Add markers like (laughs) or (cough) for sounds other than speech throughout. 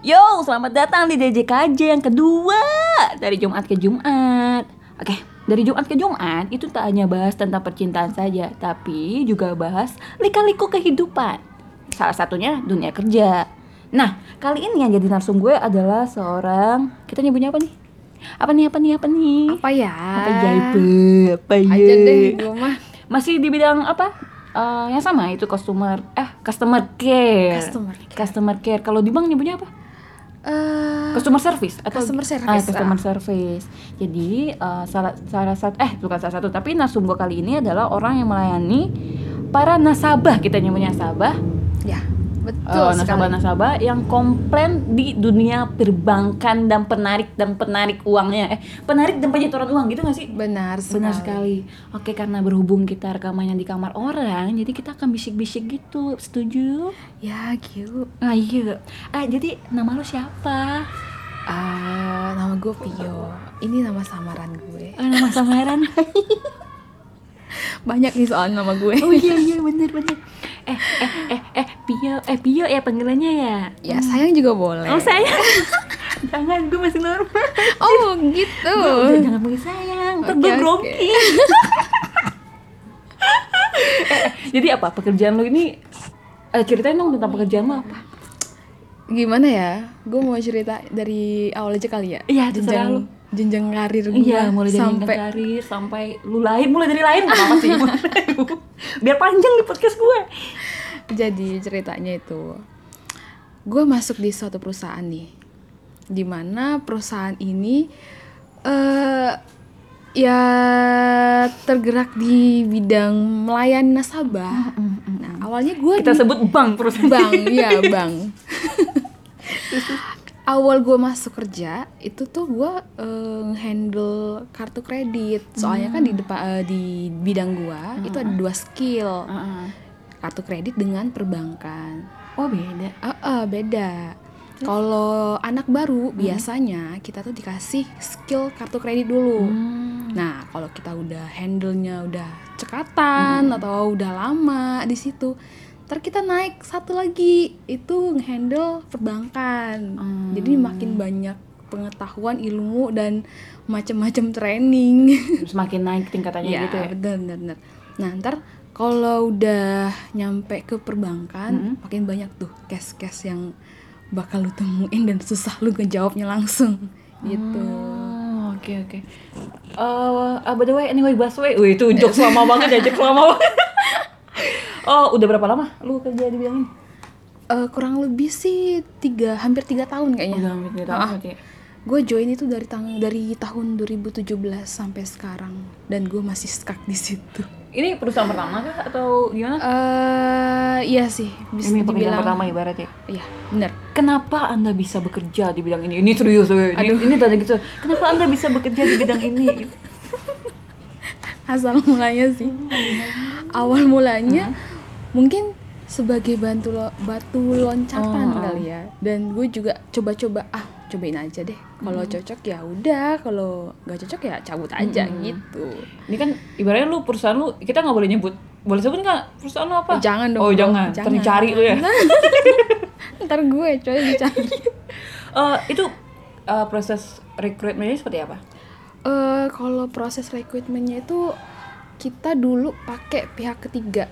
Yo, selamat datang di DJKJ yang kedua dari Jumat ke Jumat. Oke, dari Jumat ke Jumat itu tak hanya bahas tentang percintaan saja, tapi juga bahas lika-liku kehidupan. Salah satunya dunia kerja. Nah, kali ini yang jadi narsum gue adalah seorang kita nyebutnya apa nih? Apa nih? Apa nih? Apa nih? Apa ya? Apa ya? Apa ya? Aja deh gue mah. Masih di bidang apa? Eh, yang sama itu customer eh customer care. Customer care. Customer care. Kalau di bank nyebutnya apa? Eh, customer service atau Customer service, ah, customer ah. service. Jadi eh, salah salah satu eh bukan salah satu tapi narsum gua kali ini adalah orang yang melayani para nasabah. Kita nyebutnya nasabah. Ya, betul eh, sekali. nasabah-nasabah yang komplain di dunia perbankan dan penarik dan penarik uangnya eh penarik dan penyetoran uang gitu gak sih Benar sekali. Benar sekali. Oke, karena berhubung kita rekamannya di kamar orang, jadi kita akan bisik-bisik gitu. Setuju? Ya, gitu. Ah iya. Ah jadi nama lu siapa? Ah, nama gue Pio. Ini nama samaran gue. Ah, nama samaran. (laughs) Banyak nih soal nama gue. oh iya iya bener bener. Eh eh eh eh Pio eh Pio ya panggilannya ya. Ya, sayang juga boleh. Oh saya. (laughs) Jangan, gue masih normal. Oh, gitu. Gue udah jangan panggil sayang, Oke, gue grogi. (laughs) Eh, eh, jadi apa pekerjaan lu ini? Eh, ceritain dong tentang pekerjaan lu apa? Gimana ya? Gue mau cerita dari awal aja kali ya. Iya, terserah lu. Jenjang karir gue Iya, mulai dari sampai sampai karir sampai lu lahir, mulai dari lahir nggak apa sih. (laughs) Biar panjang di podcast gue. Jadi ceritanya itu, gue masuk di suatu perusahaan nih, di mana perusahaan ini eh ya tergerak di bidang melayani nasabah. Nah awalnya gue Kita sebut bank perusahaan. bang, ya bang. (laughs) Awal gue masuk kerja itu tuh gue eh, handle kartu kredit. Soalnya kan di depan eh, di bidang gue itu ada dua skill Heeh. kartu kredit dengan perbankan. Oh beda. Ah, ah, beda. Kalau anak baru biasanya kita tuh dikasih skill kartu kredit dulu. Hmm. Nah, kalau kita udah handle-nya udah cekatan atau udah lama di situ, ntar kita naik satu lagi itu ngehandle perbankan. Hmm. Jadi makin banyak pengetahuan, ilmu dan macam-macam training. (laughs) Terus makin naik tingkatannya ya, gitu ya. bener, bener, bener. Nah, ntar kalau udah nyampe ke perbankan, makin banyak tuh case-case yang bakal lu temuin dan susah lu ngejawabnya langsung gitu. Oh, Oke oke. Eh, ah, by the way, anyway, busway. Wih, itu jokes lama banget ya, jokes lama banget. Oh, udah berapa lama lu kerja di bidang ini? Eh, kurang lebih sih tiga hampir tiga tahun kayaknya. Udah hampir tiga tahun Ah. berarti ya? Gue join itu dari tang dari tahun 2017 sampai sekarang dan gue masih stuck di situ. Ini perusahaan pertama kah atau gimana? Eh iya sih bisa Ini dibilang. pertama ibaratnya. Iya benar. Kenapa Anda bisa bekerja di bidang ini? Ini serius, woy. ini, ini tanda gitu. Kenapa Anda bisa bekerja di bidang ini? (laughs) Asal mulanya sih. Awal mulanya mungkin sebagai bantu lo- batu loncatan Oh, oh. kali ya. Dan gue juga coba-coba ah cobain aja deh. Kalau cocok ya udah, kalau nggak cocok ya cabut aja gitu. Ini kan ibaratnya lu perusahaan lu, kita nggak boleh nyebut. Boleh sebut nggak perusahaan lu apa? Oh, jangan dong, Oh jangan. Jangan. dicari lu ya. (laughs) Ntar gue coy dicari. (laughs) Eh, itu eh, proses rekrutmennya seperti apa? Eh kalau proses rekrutmennya itu kita dulu pakai pihak ketiga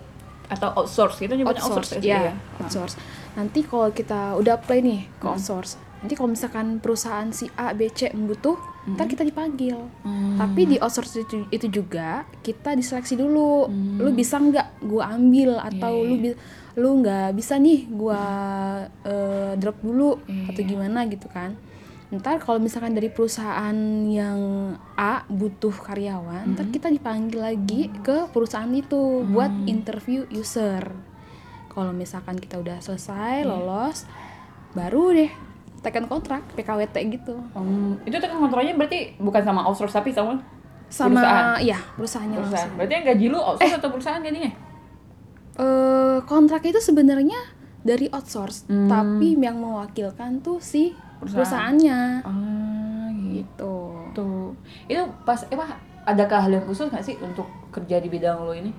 Atau outsource? Kita nyebutnya outsource, outsource, ya? ya, outsource. Nanti kalau kita udah apply nih ke outsource, nanti kalau misalkan perusahaan si A, B, C membutuh, ntar kita dipanggil. Hmm. Tapi di outsource itu, itu juga kita diseleksi dulu, lu bisa nggak gua ambil atau Iya, lu bi- lu nggak bisa nih gua eh, drop dulu Iya, atau gimana gitu kan. Ntar kalau misalkan dari perusahaan yang A butuh karyawan, ntar kita dipanggil lagi ke perusahaan itu buat interview user. Kalau misalkan kita udah selesai, lolos, baru deh tekan kontrak PKWT gitu. Hmm, itu tekan kontraknya berarti bukan sama outsource tapi sama Sama Perusahaan. ya, perusahaannya perusahaan. langsung. Berarti yang gaji lu outsource atau perusahaan jadinya? Eh, kontrak itu sebenarnya dari outsource, Hmm. tapi yang mewakilkan tuh si Perusahaan. perusahaannya. Ah, Gitu. gitu. Itu pas emang ada keahlian khusus nggak sih untuk kerja di bidang lo ini?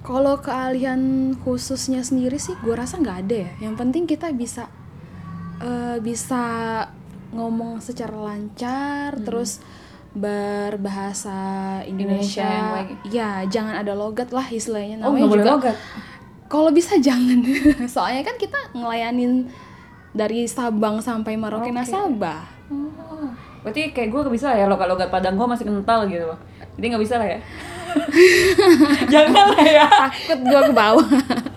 Kalau keahlian khususnya sendiri sih gue rasa nggak ada ya. Yang penting kita bisa eh, eh, bisa ngomong secara lancar terus berbahasa Indonesia Indonesia, ya jangan ada logat lah istilahnya Oh, namanya boleh juga logat. kalau bisa (laughs) jangan soalnya kan kita ngelayanin dari Sabang sampai Merauke Oke. Nasabah Oh, berarti kayak gue bisa ya logat-logat Padang gue masih kental gitu. Jadi nggak bisa lah ya. (laughs) Jangan lah ya. takut gua ke bawah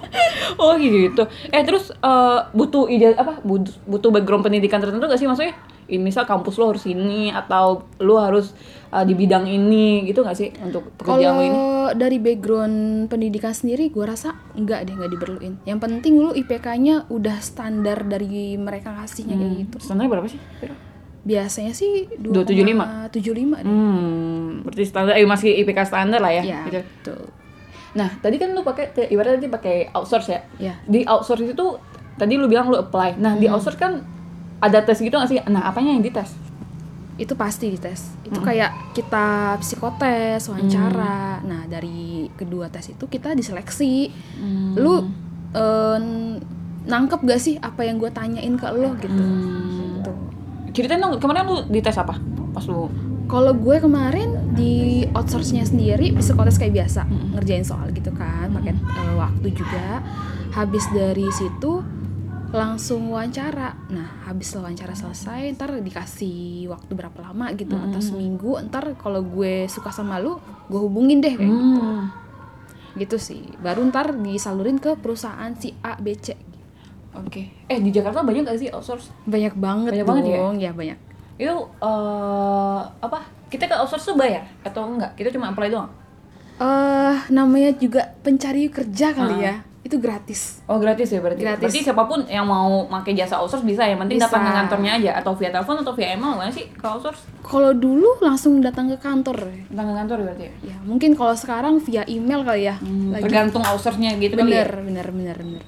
(laughs) Oh gitu. Eh terus eh, butuh ide apa? Butuh, butuh background pendidikan tertentu gak sih maksudnya? Ini misal kampus lo harus ini atau lo harus eh, di bidang ini gitu gak sih untuk pekerjaan lo ini? Kalau dari background pendidikan sendiri, gua rasa enggak deh, enggak diperluin. Yang penting lu IPK-nya udah standar dari mereka kasihnya kayak gitu. Standarnya berapa sih? Biasanya sih 275? 275 deh. Hmm, berarti standar, eh masih IPK standar lah ya. Ya, gitu. betul. Nah, tadi kan lu pakai ibaratnya tadi pakai outsource ya. Ya. Di outsource itu tadi lu bilang lu apply. Nah, di outsource kan ada tes gitu gak sih? Nah, apanya yang dites? Itu pasti dites. Itu kayak kita psikotes, wawancara. Nah, dari kedua tes itu kita diseleksi. Lu eh, nangkep gak sih apa yang gue tanyain ke lo gitu. Gitu. Ceritain dong, kemarin lu dites apa? Pas lu Kalau gue kemarin di outsource-nya sendiri psikotes kayak biasa, ngerjain soal gitu kan, pakai eh, waktu juga. Habis dari situ langsung wawancara. Nah, habis wawancara selesai, ntar dikasih waktu berapa lama gitu, atau seminggu. Ntar kalau gue suka sama lu, gue hubungin deh kayak gitu. Hmm. Gitu sih. Baru ntar disalurin ke perusahaan si A, B, C. Oke. Eh di Jakarta banyak gak sih outsource? Banyak banget Banyak banget ya? dong, ya banyak. Itu eh apa? Kita ke outsource tuh bayar atau enggak? Kita cuma apply doang. eh namanya juga pencari kerja kali ya. Itu gratis. Oh gratis ya berarti. Gratis. Berarti siapa pun yang mau pakai jasa outsource bisa yang penting datang ke kantornya aja atau via telepon atau via email gimana sih ke outsource? Kalau dulu langsung datang ke kantor. Datang ke kantor berarti ya. Ya, mungkin kalau sekarang via email kali ya. Lagi. Tergantung outsource-nya gitu kali ya. Bener, bener, bener, bener.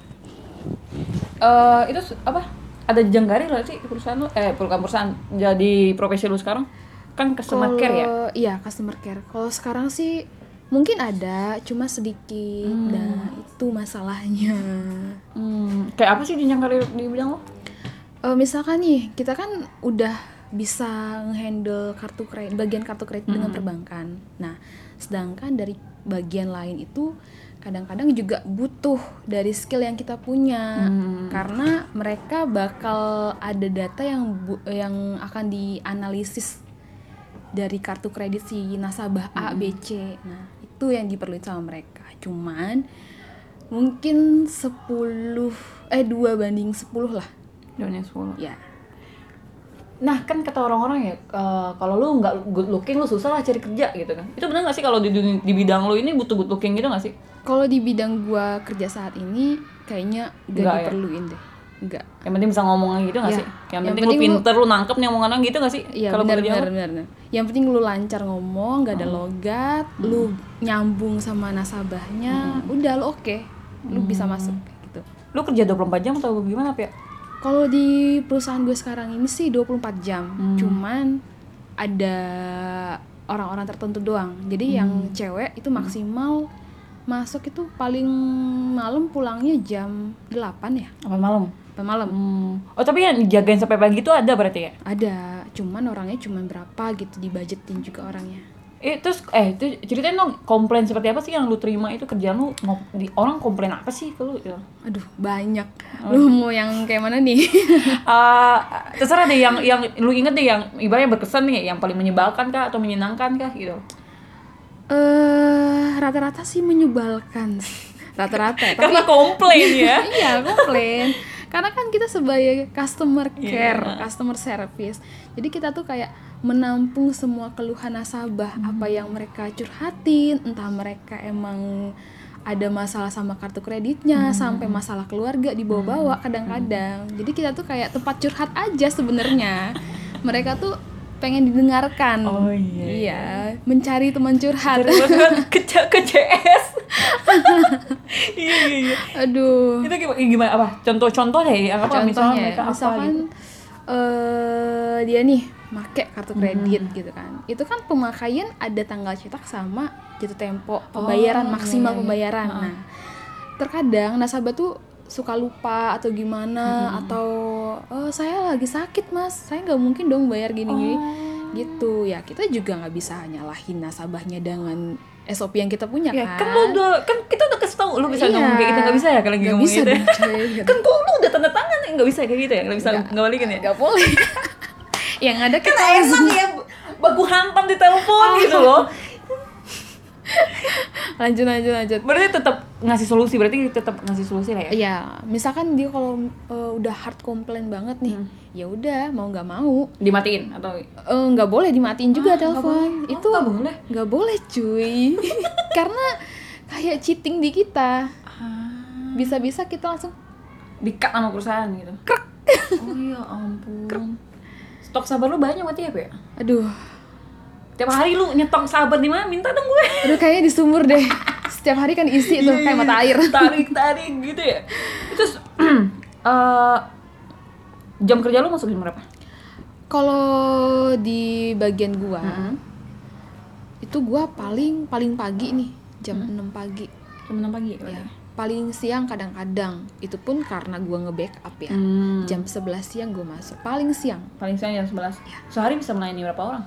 Eh itu apa? Ada karir nggak sih perusahaan lu? Eh bukan perusahaan. Jadi profesi lu sekarang kan customer care ya. Kalau- Iya, customer care. Kalau sekarang sih mungkin ada, cuma sedikit. Nah, itu masalahnya. Hmm, kayak apa sih jenjang karir di bidang lo? Eh, misalkan nih, kita kan udah bisa ngehandle kartu kredit, bagian kartu kredit dengan perbankan. Nah, sedangkan dari bagian lain itu kadang-kadang juga butuh dari skill yang kita punya karena mereka bakal ada data yang bu- yang akan dianalisis dari kartu kredit si nasabah A, B, C. Nah, itu yang diperlukan sama mereka. Cuman mungkin 10 eh 2 banding 10 lah. Dunia 10. Ya. Nah kan kata orang-orang ya eh, kalau lu nggak good looking lu susah lah cari kerja gitu kan. Itu benar nggak sih kalau di, di bidang lu ini butuh good looking gitu nggak sih? Kalau di bidang gua kerja saat ini kayaknya gak Enggak ya? diperluin deh. Enggak. Yang penting bisa ngomong gitu nggak Iya. sih? Yang, Yang penting, penting lu lu- pinter, lu nangkep nih omongan orang gitu nggak sih? Iya kalau benar bekerja benar lu? benar. benar. Yang penting lu lancar ngomong, gak ada logat, lu nyambung sama nasabahnya, udah lu oke. Lu bisa masuk gitu. Lu kerja 24 jam atau gimana, Pia? Kalau di perusahaan gue sekarang ini sih 24 jam. Cuman ada orang-orang tertentu doang. Jadi yang cewek itu maksimal masuk itu paling malam pulangnya jam 8 ya. Apa malam? Sampai malam. Hmm. Oh tapi yang jagain sampai pagi itu ada berarti ya? Ada, cuman orangnya cuma berapa gitu dibajetin juga orangnya. Eh terus eh itu ceritain dong komplain seperti apa sih yang lu terima itu kerjaan lu di, orang komplain apa sih ke lu? Ya. Aduh, banyak. Lu mau yang kayak mana nih? Eh, (laughs) terserah deh yang yang lu inget deh yang ibaratnya berkesan nih yang paling menyebalkan kah atau menyenangkan kah gitu. Eh, rata-rata sih menyebalkan. (laughs) Rata-rata. Tapi Karena komplain ya. (laughs) iya, komplain. Karena kan kita sebagai customer Iya. care, customer service. Jadi kita tuh kayak menampung semua keluhan nasabah, Hmm. apa yang mereka curhatin, entah mereka emang ada masalah sama kartu kreditnya, Hmm. sampai masalah keluarga dibawa-bawa kadang-kadang. Jadi kita tuh kayak tempat curhat aja sebenarnya. mereka tuh pengen didengarkan. Oh, iya, Iya, mencari teman curhat. (laughs) Ke CS. (laughs) iya iya iya. Aduh. Itu gimana, gimana apa? Contoh-contoh deh yang apa misalnya contohnya mereka apa misalkan gitu. eh dia nih make kartu kredit Hmm. gitu kan itu kan pemakaian ada tanggal cetak sama jatuh tempo pembayaran Oh, maksimal iya, iya. pembayaran nah terkadang nasabah tuh suka lupa atau gimana atau "Eh, saya lagi sakit mas saya nggak mungkin dong bayar gini-gini Oh. gitu ya kita juga nggak bisa nyalahin nasabahnya dengan SOP yang kita punya Ya, kan kan lu udah kan kita udah kasih tahu lu bisa Iya. ngomong kayak gitu nggak bisa ya kalau lagi Nggak ngomong bisa gitu. dong, coy, gitu. kan kok lu udah tanda tangan ya nggak bisa kayak gitu ya nggak bisa Nggak. balikin ya. nggak boleh (laughs) yang ada Kan enak ya baku hantam di telepon Oh. gitu loh. (laughs) lanjut lanjut lanjut Berarti tetap ngasih solusi, berarti tetap ngasih solusi lah ya. ya misalkan dia kalau eh, udah hard complain banget nih Hmm. ya udah mau nggak mau Dimatiin atau eh, nggak boleh dimatiin juga Ah, telepon. Oh, itu nggak boleh? nggak boleh cuy (laughs) karena kayak cheating di kita bisa-bisa kita langsung di-cut sama perusahaan gitu. Oh ya ampun. Stok sabar lu banyak berarti ya, Pe? aduh Tiap hari lu nyetok sabar di mana? Minta dong gue. aduh kayaknya di sumur deh setiap hari kan isi tuh kayak mata air (laughs) Tarik tarik gitu ya. Terus (clears throat) eh jam kerja lu masuk jam berapa? kalau di bagian gua Hmm. itu gua paling paling pagi nih jam 6 pagi Jam 6 pagi ya paling siang kadang-kadang itu pun karena gua nge-backup ya Hmm. jam 11 siang gua masuk paling siang Paling siang jam 11. Sehari bisa melayani berapa orang?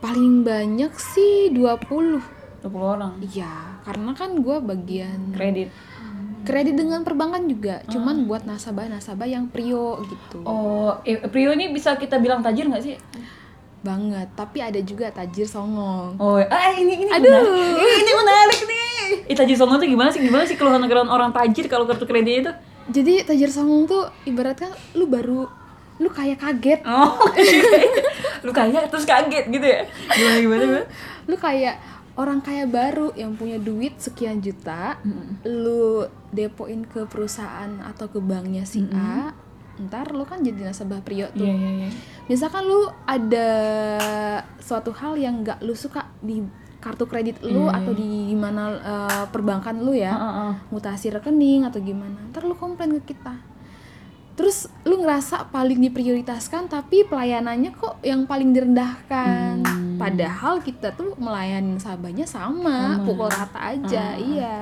Paling banyak sih 20 20 orang. iya karena kan gua bagian Kredit. kredit dengan perbankan juga cuman buat nasabah-nasabah yang prio gitu Oh, eh, Prio ini bisa kita bilang tajir nggak sih? banget tapi ada juga tajir songong Oh, ah ini ini Aduh. menarik. ini menarik nih. (laughs) Ih, tajir songong tuh gimana sih? Gimana sih keluhan-keluhan orang tajir kalau kartu kredit itu? jadi tajir songong tuh ibaratkan lu baru lu kayak kaget Oh, (laughs) lu kaya terus kaget gitu ya? Gimana gimana? gimana? lu kayak orang kaya baru yang punya duit sekian juta lu depoin ke perusahaan atau ke banknya si A ntar lu kan jadi nasabah prio tuh Iya iya iya. misalkan lu ada suatu hal yang nggak lu suka di kartu kredit lu Iya, atau di gimana eh, perbankan lu ya Ah, ah, ah. mutasi rekening atau gimana ntar lu komplain ke kita terus lu ngerasa paling diprioritaskan tapi pelayanannya kok yang paling direndahkan Hmm. padahal kita tuh melayani nasabahnya sama, Sama. pukul rata aja Ah. iya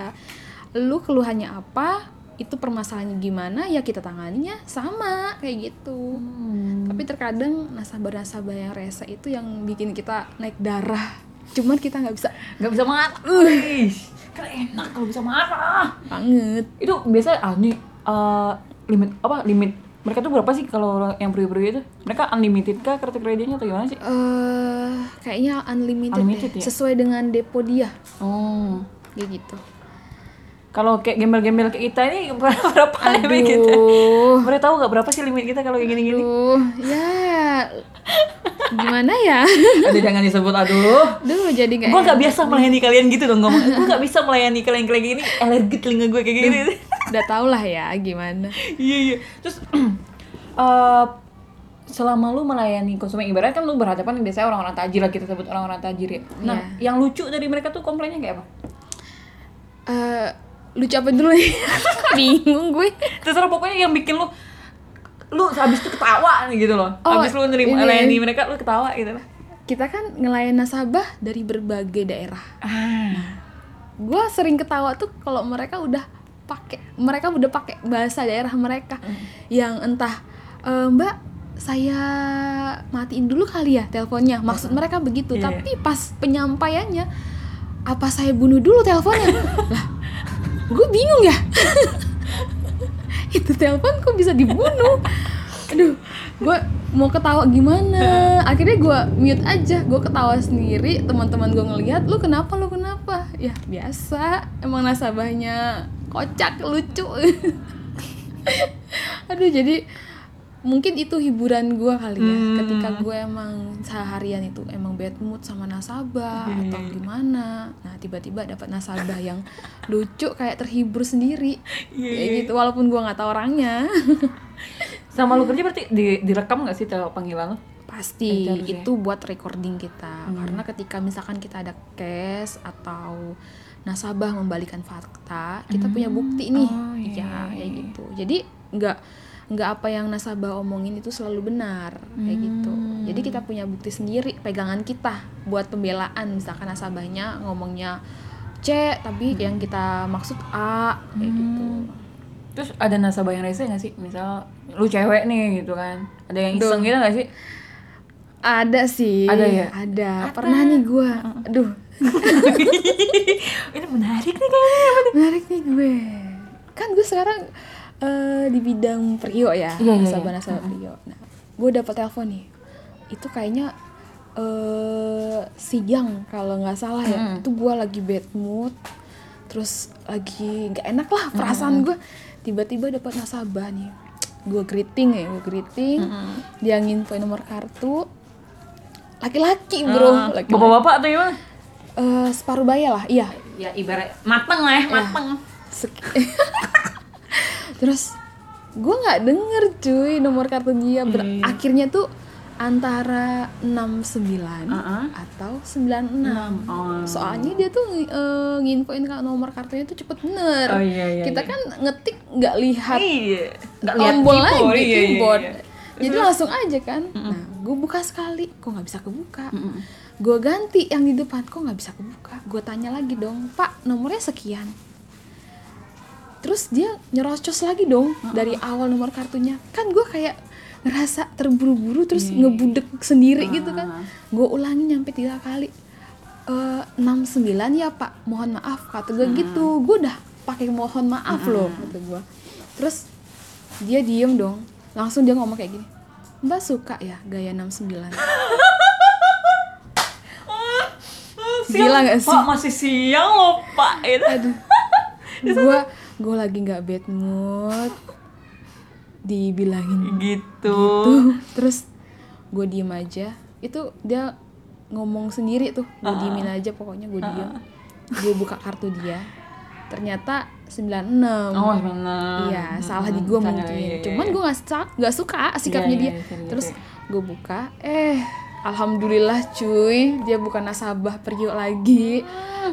lu keluhannya apa itu permasalahannya gimana ya kita tanganinya sama kayak gitu Hmm. tapi terkadang nasabah-nasabah yang rese itu yang bikin kita naik darah cuman kita nggak bisa Gak bisa marah. (laughs) Wih, kan enak kalau bisa marah. banget Itu biasa ah nih eh, limit apa limit mereka tuh berapa sih kalau yang prio-prio itu? Mereka unlimited kah kartu kreditnya atau gimana sih? eh kayaknya unlimited, Unlimited deh. ya? sesuai dengan depo dia Oh. kayak gitu Kalau kayak gembel-gembel kayak kita ini (laughs) berapa limit kita? aduh Boleh tahu nggak berapa sih limit kita kalau kayak gini-gini? aduh ya gimana ya (laughs) Aduh jangan disebut aduh. Duh jadi nggak Gue nggak biasa melayani kalian gitu dong ngomong. Gue nggak bisa melayani kalian kayak gini. Alergi telinga gue kayak gini. Udah tau lah ya gimana Iya iya. Terus (clears throat) eh selama lu melayani konsumen ibarat kan lu berhadapan dengan biasanya orang-orang tajir lah kita sebut orang-orang tajir ya. Nah, Iya. yang lucu dari mereka tuh komplainnya kayak apa? Eh lucu apa dulu nih (laughs) bingung gue Terserah pokoknya yang bikin lu lu habis itu ketawa gitu loh. Oh, habis lu nerima melayani mereka lu ketawa gitu lah. kita kan ngelayan nasabah dari berbagai daerah Ah. gue sering ketawa tuh kalau mereka udah pakai mereka udah pakai bahasa daerah mereka. Yang entah "E, mbak saya matiin dulu kali ya teleponnya. Maksud mereka begitu. Iya. tapi pas penyampaiannya apa saya bunuh dulu teleponnya? (laughs) Lah gue bingung ya. (laughs) Itu telepon kok bisa dibunuh? Aduh gue mau ketawa gimana? Akhirnya gue mute aja. Gue ketawa sendiri. Teman-teman gue ngelihat lu kenapa? Lu kenapa? Ya biasa. Emang nasabahnya kocak lucu (laughs) aduh jadi mungkin itu hiburan gue kali ya Hmm. ketika gue emang seharian itu emang bad mood sama nasabah Iya, atau gimana nah tiba-tiba dapat nasabah yang lucu kayak terhibur sendiri Iya, kayak iya. gitu walaupun gue nggak tahu orangnya (laughs) Sama lu kerja berarti di, direkam nggak sih tel- panggilan pasti Itu ya? itu buat recording kita Hmm. karena ketika misalkan kita ada case atau nasabah membalikan fakta kita punya bukti nih Oh, iya, ya iya, kayak iya. gitu jadi nggak nggak apa yang nasabah omongin itu selalu benar kayak gitu Hmm. jadi kita punya bukti sendiri pegangan kita buat pembelaan misalkan nasabahnya ngomongnya C tapi Hmm. yang kita maksud A kayak gitu Terus ada nasabah yang rese gak sih? Misal lu cewek nih gitu kan. Ada yang iseng gitu gak sih? Ada sih. Ada ya? Ada. Pernah nih gue. Aduh, (laughs) Ini menarik nih kayaknya. menarik nih gue. Kan gue sekarang eh, di bidang Prio ya, Iya, iya, nasabah-nasabah Prio. Nah, gue dapat telepon nih. Itu kayaknya eh siang kalau nggak salah ya. Itu gue lagi bad mood. Terus lagi nggak enak lah perasaan gue. Tiba-tiba dapat nasabah nih. Gue greeting ya, gue greeting. Dia nginfoin nomor kartu. Laki-laki bro, laki-laki. Bapak-bapak atau gimana? Eh, separuh baya lah, iya. Ya ibarat mateng lah ya, mateng. Sek- (laughs) Terus gue nggak denger cuy nomor kartu dia. Ber- Iya. Akhirnya tuh antara 69 Uh-uh. atau 96. Oh. Soalnya dia tuh eh, nginfoin kan nomor kartunya tuh cepet bener. Oh, iya, iya, Kita iya. kan ngetik nggak lihat Iya. Lihat tombol keyboard, lagi iya, iya, keyboard. iya. Jadi langsung aja kan. Nah, gue buka sekali, kok nggak bisa kebuka. Gue ganti yang di depan, kok nggak bisa kebuka. Gue tanya lagi dong, Pak, nomornya sekian. Terus dia nyerocos lagi dong dari awal nomor kartunya. Kan gue kayak ngerasa terburu-buru terus ngebudek sendiri gitu kan. Gue ulangi nyampe tiga kali. Eh 69 ya Pak, mohon maaf kata gue gitu. Gue udah pakai mohon maaf loh kata gue. Terus dia diem dong. Langsung dia ngomong kayak gini. Mbak suka ya gaya 69? (laughs) Gila gak sih? Pak masih siang loh pak itu. Aduh. (laughs) Gue gue lagi nggak bad mood. Dibilangin Gitu. tuh. Terus gue diem aja. Itu dia ngomong sendiri tuh. Gue diemin aja pokoknya gue diem. Gue buka kartu dia. Ternyata 96. Oh mana? Iya, salah di gue mungkin. Cuman gue nggak suka, nggak suka sikapnya Iya, dia. iya, iya, Terus iya. gue buka, eh, alhamdulillah cuy, dia bukan nasabah Prio lagi.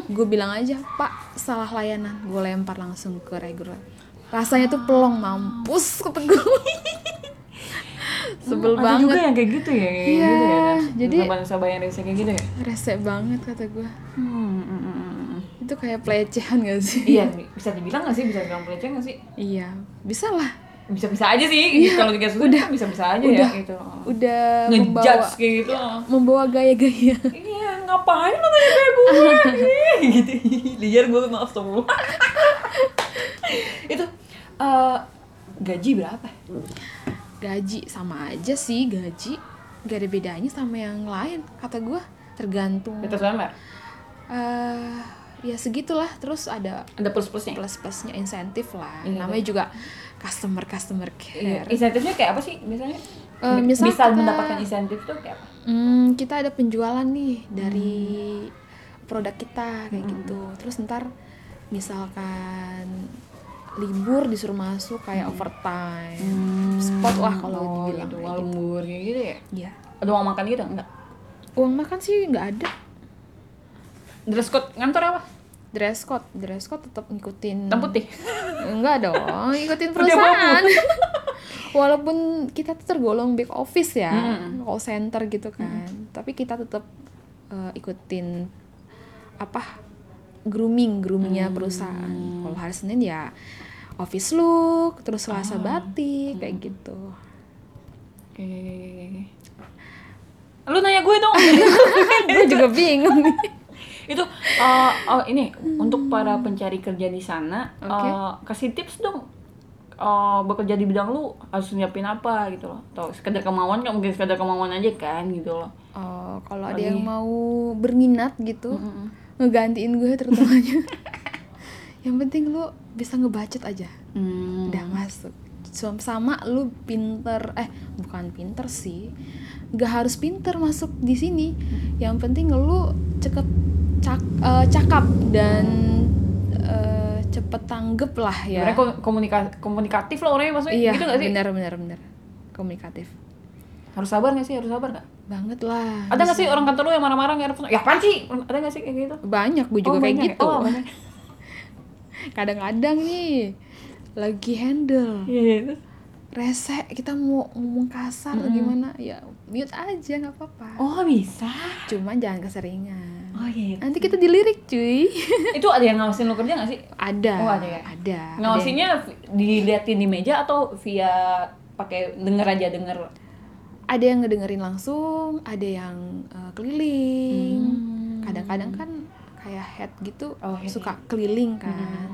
Gue bilang aja, Pak, salah layanan. Gue lempar langsung ke regular. Rasanya tuh pelong mampus kata gue. (laughs) Sebel Ada banget. juga yang kayak gitu ya, Iya, gitu ya. jadi- nasabah yang rese kayak gitu ya. Rese banget kata gue. Hmm, hmm, hmm, hmm. Itu kayak pelecehan gak sih? Iya, bisa dibilang gak sih? Bisa dibilang pelecehan gak sih? Iya, bisa lah. Bisa-bisa aja sih. Kalau tiga susah udah. kan bisa-bisa aja Udah. ya gitu. Udah membawa Ngejudge kayak gitu. membawa gaya-gaya. Iya, ngapain lo nanya kayak gue? (laughs) gitu. Liar gue maaf tuh. (laughs) Itu eh, gaji berapa? gaji sama aja sih gaji gak ada bedanya sama yang lain kata gue tergantung Kita sama. eh ya segitulah terus ada Ada plus-plusnya. plus plusnya insentif lah Iya, namanya juga customer customer Iya. care Insentifnya kayak apa sih biasanya? Eh, misal bisa kita- mendapatkan insentif tuh kayak apa? Hmm, kita ada penjualan nih dari produk kita kayak gitu terus ntar misalkan libur disuruh masuk kayak overtime spot lah kalau oh, dibilang gitu, kayak gitu. kayak gitu ya. Iya. Ada uang makan gitu enggak? uang makan sih nggak ada Dress code ngantor apa? dress code dress code tetap ngikutin Hitam putih. (laughs) enggak dong ngikutin perusahaan (laughs) walaupun kita tuh tergolong back office ya Hmm. call center gitu kan tapi kita tetap eh, ikutin apa grooming groomingnya Hmm. perusahaan kalau hari senin ya office look terus Ah. selasa batik kayak Hmm. gitu Oke. Lu nanya gue dong. (laughs) gue juga bingung nih itu uh, oh, ini untuk para pencari kerja di sana Oke. uh, kasih tips dong. Uh, bekerja di bidang lu harus nyiapin apa gitu loh. Atau sekedar kemauan kan mungkin sekedar kemauan aja kan gitu loh. Oh kalau ada yang mau berminat gitu ngegantiin gue terutamanya (laughs) yang penting lu bisa ngebacet aja. Hmm. udah masuk. Sama, sama lu pinter eh bukan pinter sih. Nggak harus pinter masuk di sini. Yang penting lu cepet cak, eh, cakap dan eh, cepet tanggep lah ya. Sebenarnya ko- komunika- komunikatif lah orangnya maksudnya iya gitu gak sih? benar benar benar. Komunikatif. Harus sabar gak sih? Harus sabar gak banget lah. Ada gak sih orang kantor lu yang marah-marah nggak? Ada ya apaan sih? Ada gak sih kayak gitu? Banyak gue juga Oh, kayak banyak ya? gitu. Oh, (laughs) kadang-kadang nih lagi handle. Iya, iya. rese kita mau ngomong kasar atau gimana ya mute aja nggak apa-apa. Oh bisa. Cuma jangan keseringan Oh iya. Nanti kita dilirik cuy. (laughs) Itu ada yang ngawasin lu kerja gak sih? ada. Oh, ada ya? Ada. ada yang- Ngawasinnya vi- diliatin di meja atau via pakai denger aja denger? ada yang ngedengerin langsung, ada yang uh, keliling. Hmm. Kadang-kadang kan kayak head gitu Oh, head, suka keliling kan.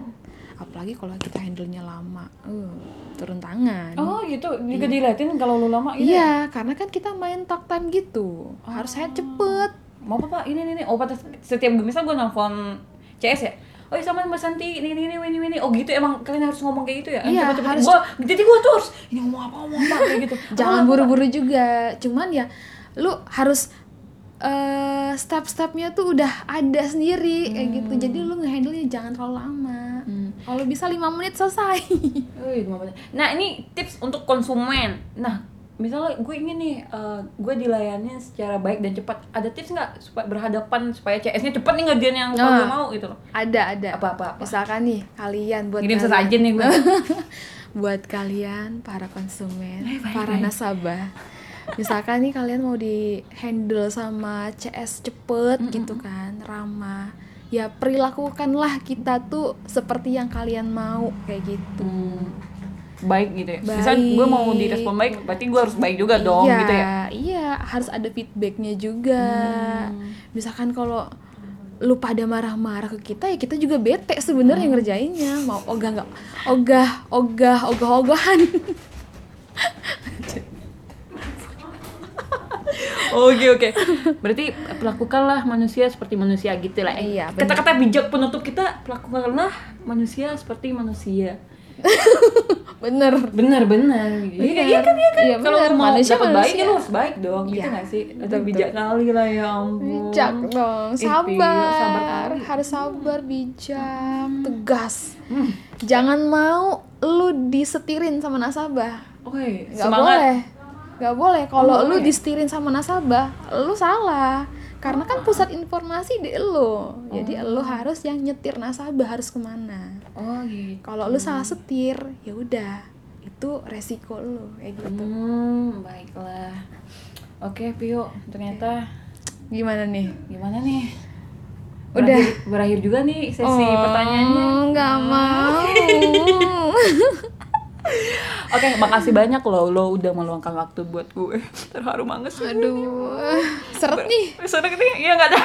Apalagi kalau kita handle-nya lama, uh, turun tangan. Oh gitu, juga diliatin kalau lu lama gitu ya? Iya, karena kan kita main talk time gitu. Harus head cepet. Mau apa pak? Ini ini ini. Oh pantas setiap gue misal gue nelfon CS ya. Oh iya sama Mbak Santi, ini ini ini ini ini. Oh gitu emang kalian harus ngomong kayak gitu ya? Iya, Cepet-cepet. harus- Gua, jadi gue tuh harus ini ngomong apa ngomong apa kayak gitu. (laughs) Jangan buru-buru juga. Cuman ya lu harus eh step-stepnya tuh udah ada sendiri kayak gitu. Jadi lu ngehandle-nya jangan terlalu lama. Hmm. Kalau bisa lima menit selesai. (laughs) Nah ini tips untuk konsumen. Nah misalnya gue ingin nih, eh, gue dilayani secara baik dan cepat. Ada tips nggak supaya berhadapan supaya CS-nya cepat nih ngerjain yang Nah. gue mau gitu loh? ada, ada. Apa apa apa? Misalkan nih kalian buat kalian- sesajen nih gue. (laughs) buat kalian para konsumen, Eh, baik, para baik. nasabah. Misalkan nih kalian mau di handle sama CS cepet gitu kan, ramah. Ya perilakukanlah kita tuh seperti yang kalian mau kayak gitu. Hmm, baik gitu ya. Misal Baik. gue mau direspon baik, berarti gue harus baik juga dong iya, gitu ya. Iya, harus ada feedbacknya juga. Hmm. Misalkan kalau lu pada marah-marah ke kita ya kita juga bete sebenarnya Hmm. ngerjainnya mau ogah nggak ogah ogah ogah-ogahan (laughs) Oke oke. Berarti perlakukanlah manusia seperti manusia gitu lah. ya. Iya. Kata-kata bijak penutup kita, perlakukanlah manusia seperti manusia. (laughs) bener Benar benar. Iya iya kan iya kan. Iya, Kalau mau Manusia dapat baik ya manusia. lu harus baik dong. Gitu Iya, nggak sih? Itu betul, bijak kali lah ya ampun. bijak dong sabar Pio, sabar harus sabar bijak tegas Hmm. jangan mau lu disetirin sama nasabah Oke, nggak semangat. boleh nggak boleh kalau Oh, lu boleh. disetirin sama nasabah lu salah karena kan pusat informasi di lu jadi lu harus yang nyetir nasabah harus ke mana Oh gitu. kalau lu salah setir ya udah itu resiko lu kayak gitu Hmm, baiklah. Oke, Pio, ternyata gimana nih gimana nih? Udah. Berakhir, berakhir juga nih sesi pertanyaannya. Oh, nggak mau (laughs) Oke, makasih banyak loh lo udah meluangkan waktu buat gue. Terharu banget sih. aduh seret nih Sana nih, ya nggak ada, (laughs)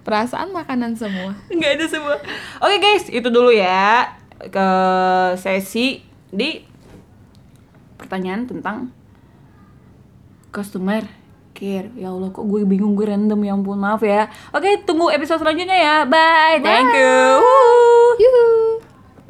perasaan makanan semua nggak ada semua. Oke guys, itu dulu ya ke sesi di pertanyaan tentang customer care. Ya Allah, kok gue bingung gue random ya ampun maaf ya. Oke, tunggu episode selanjutnya ya. Bye, thank you. Yuhu.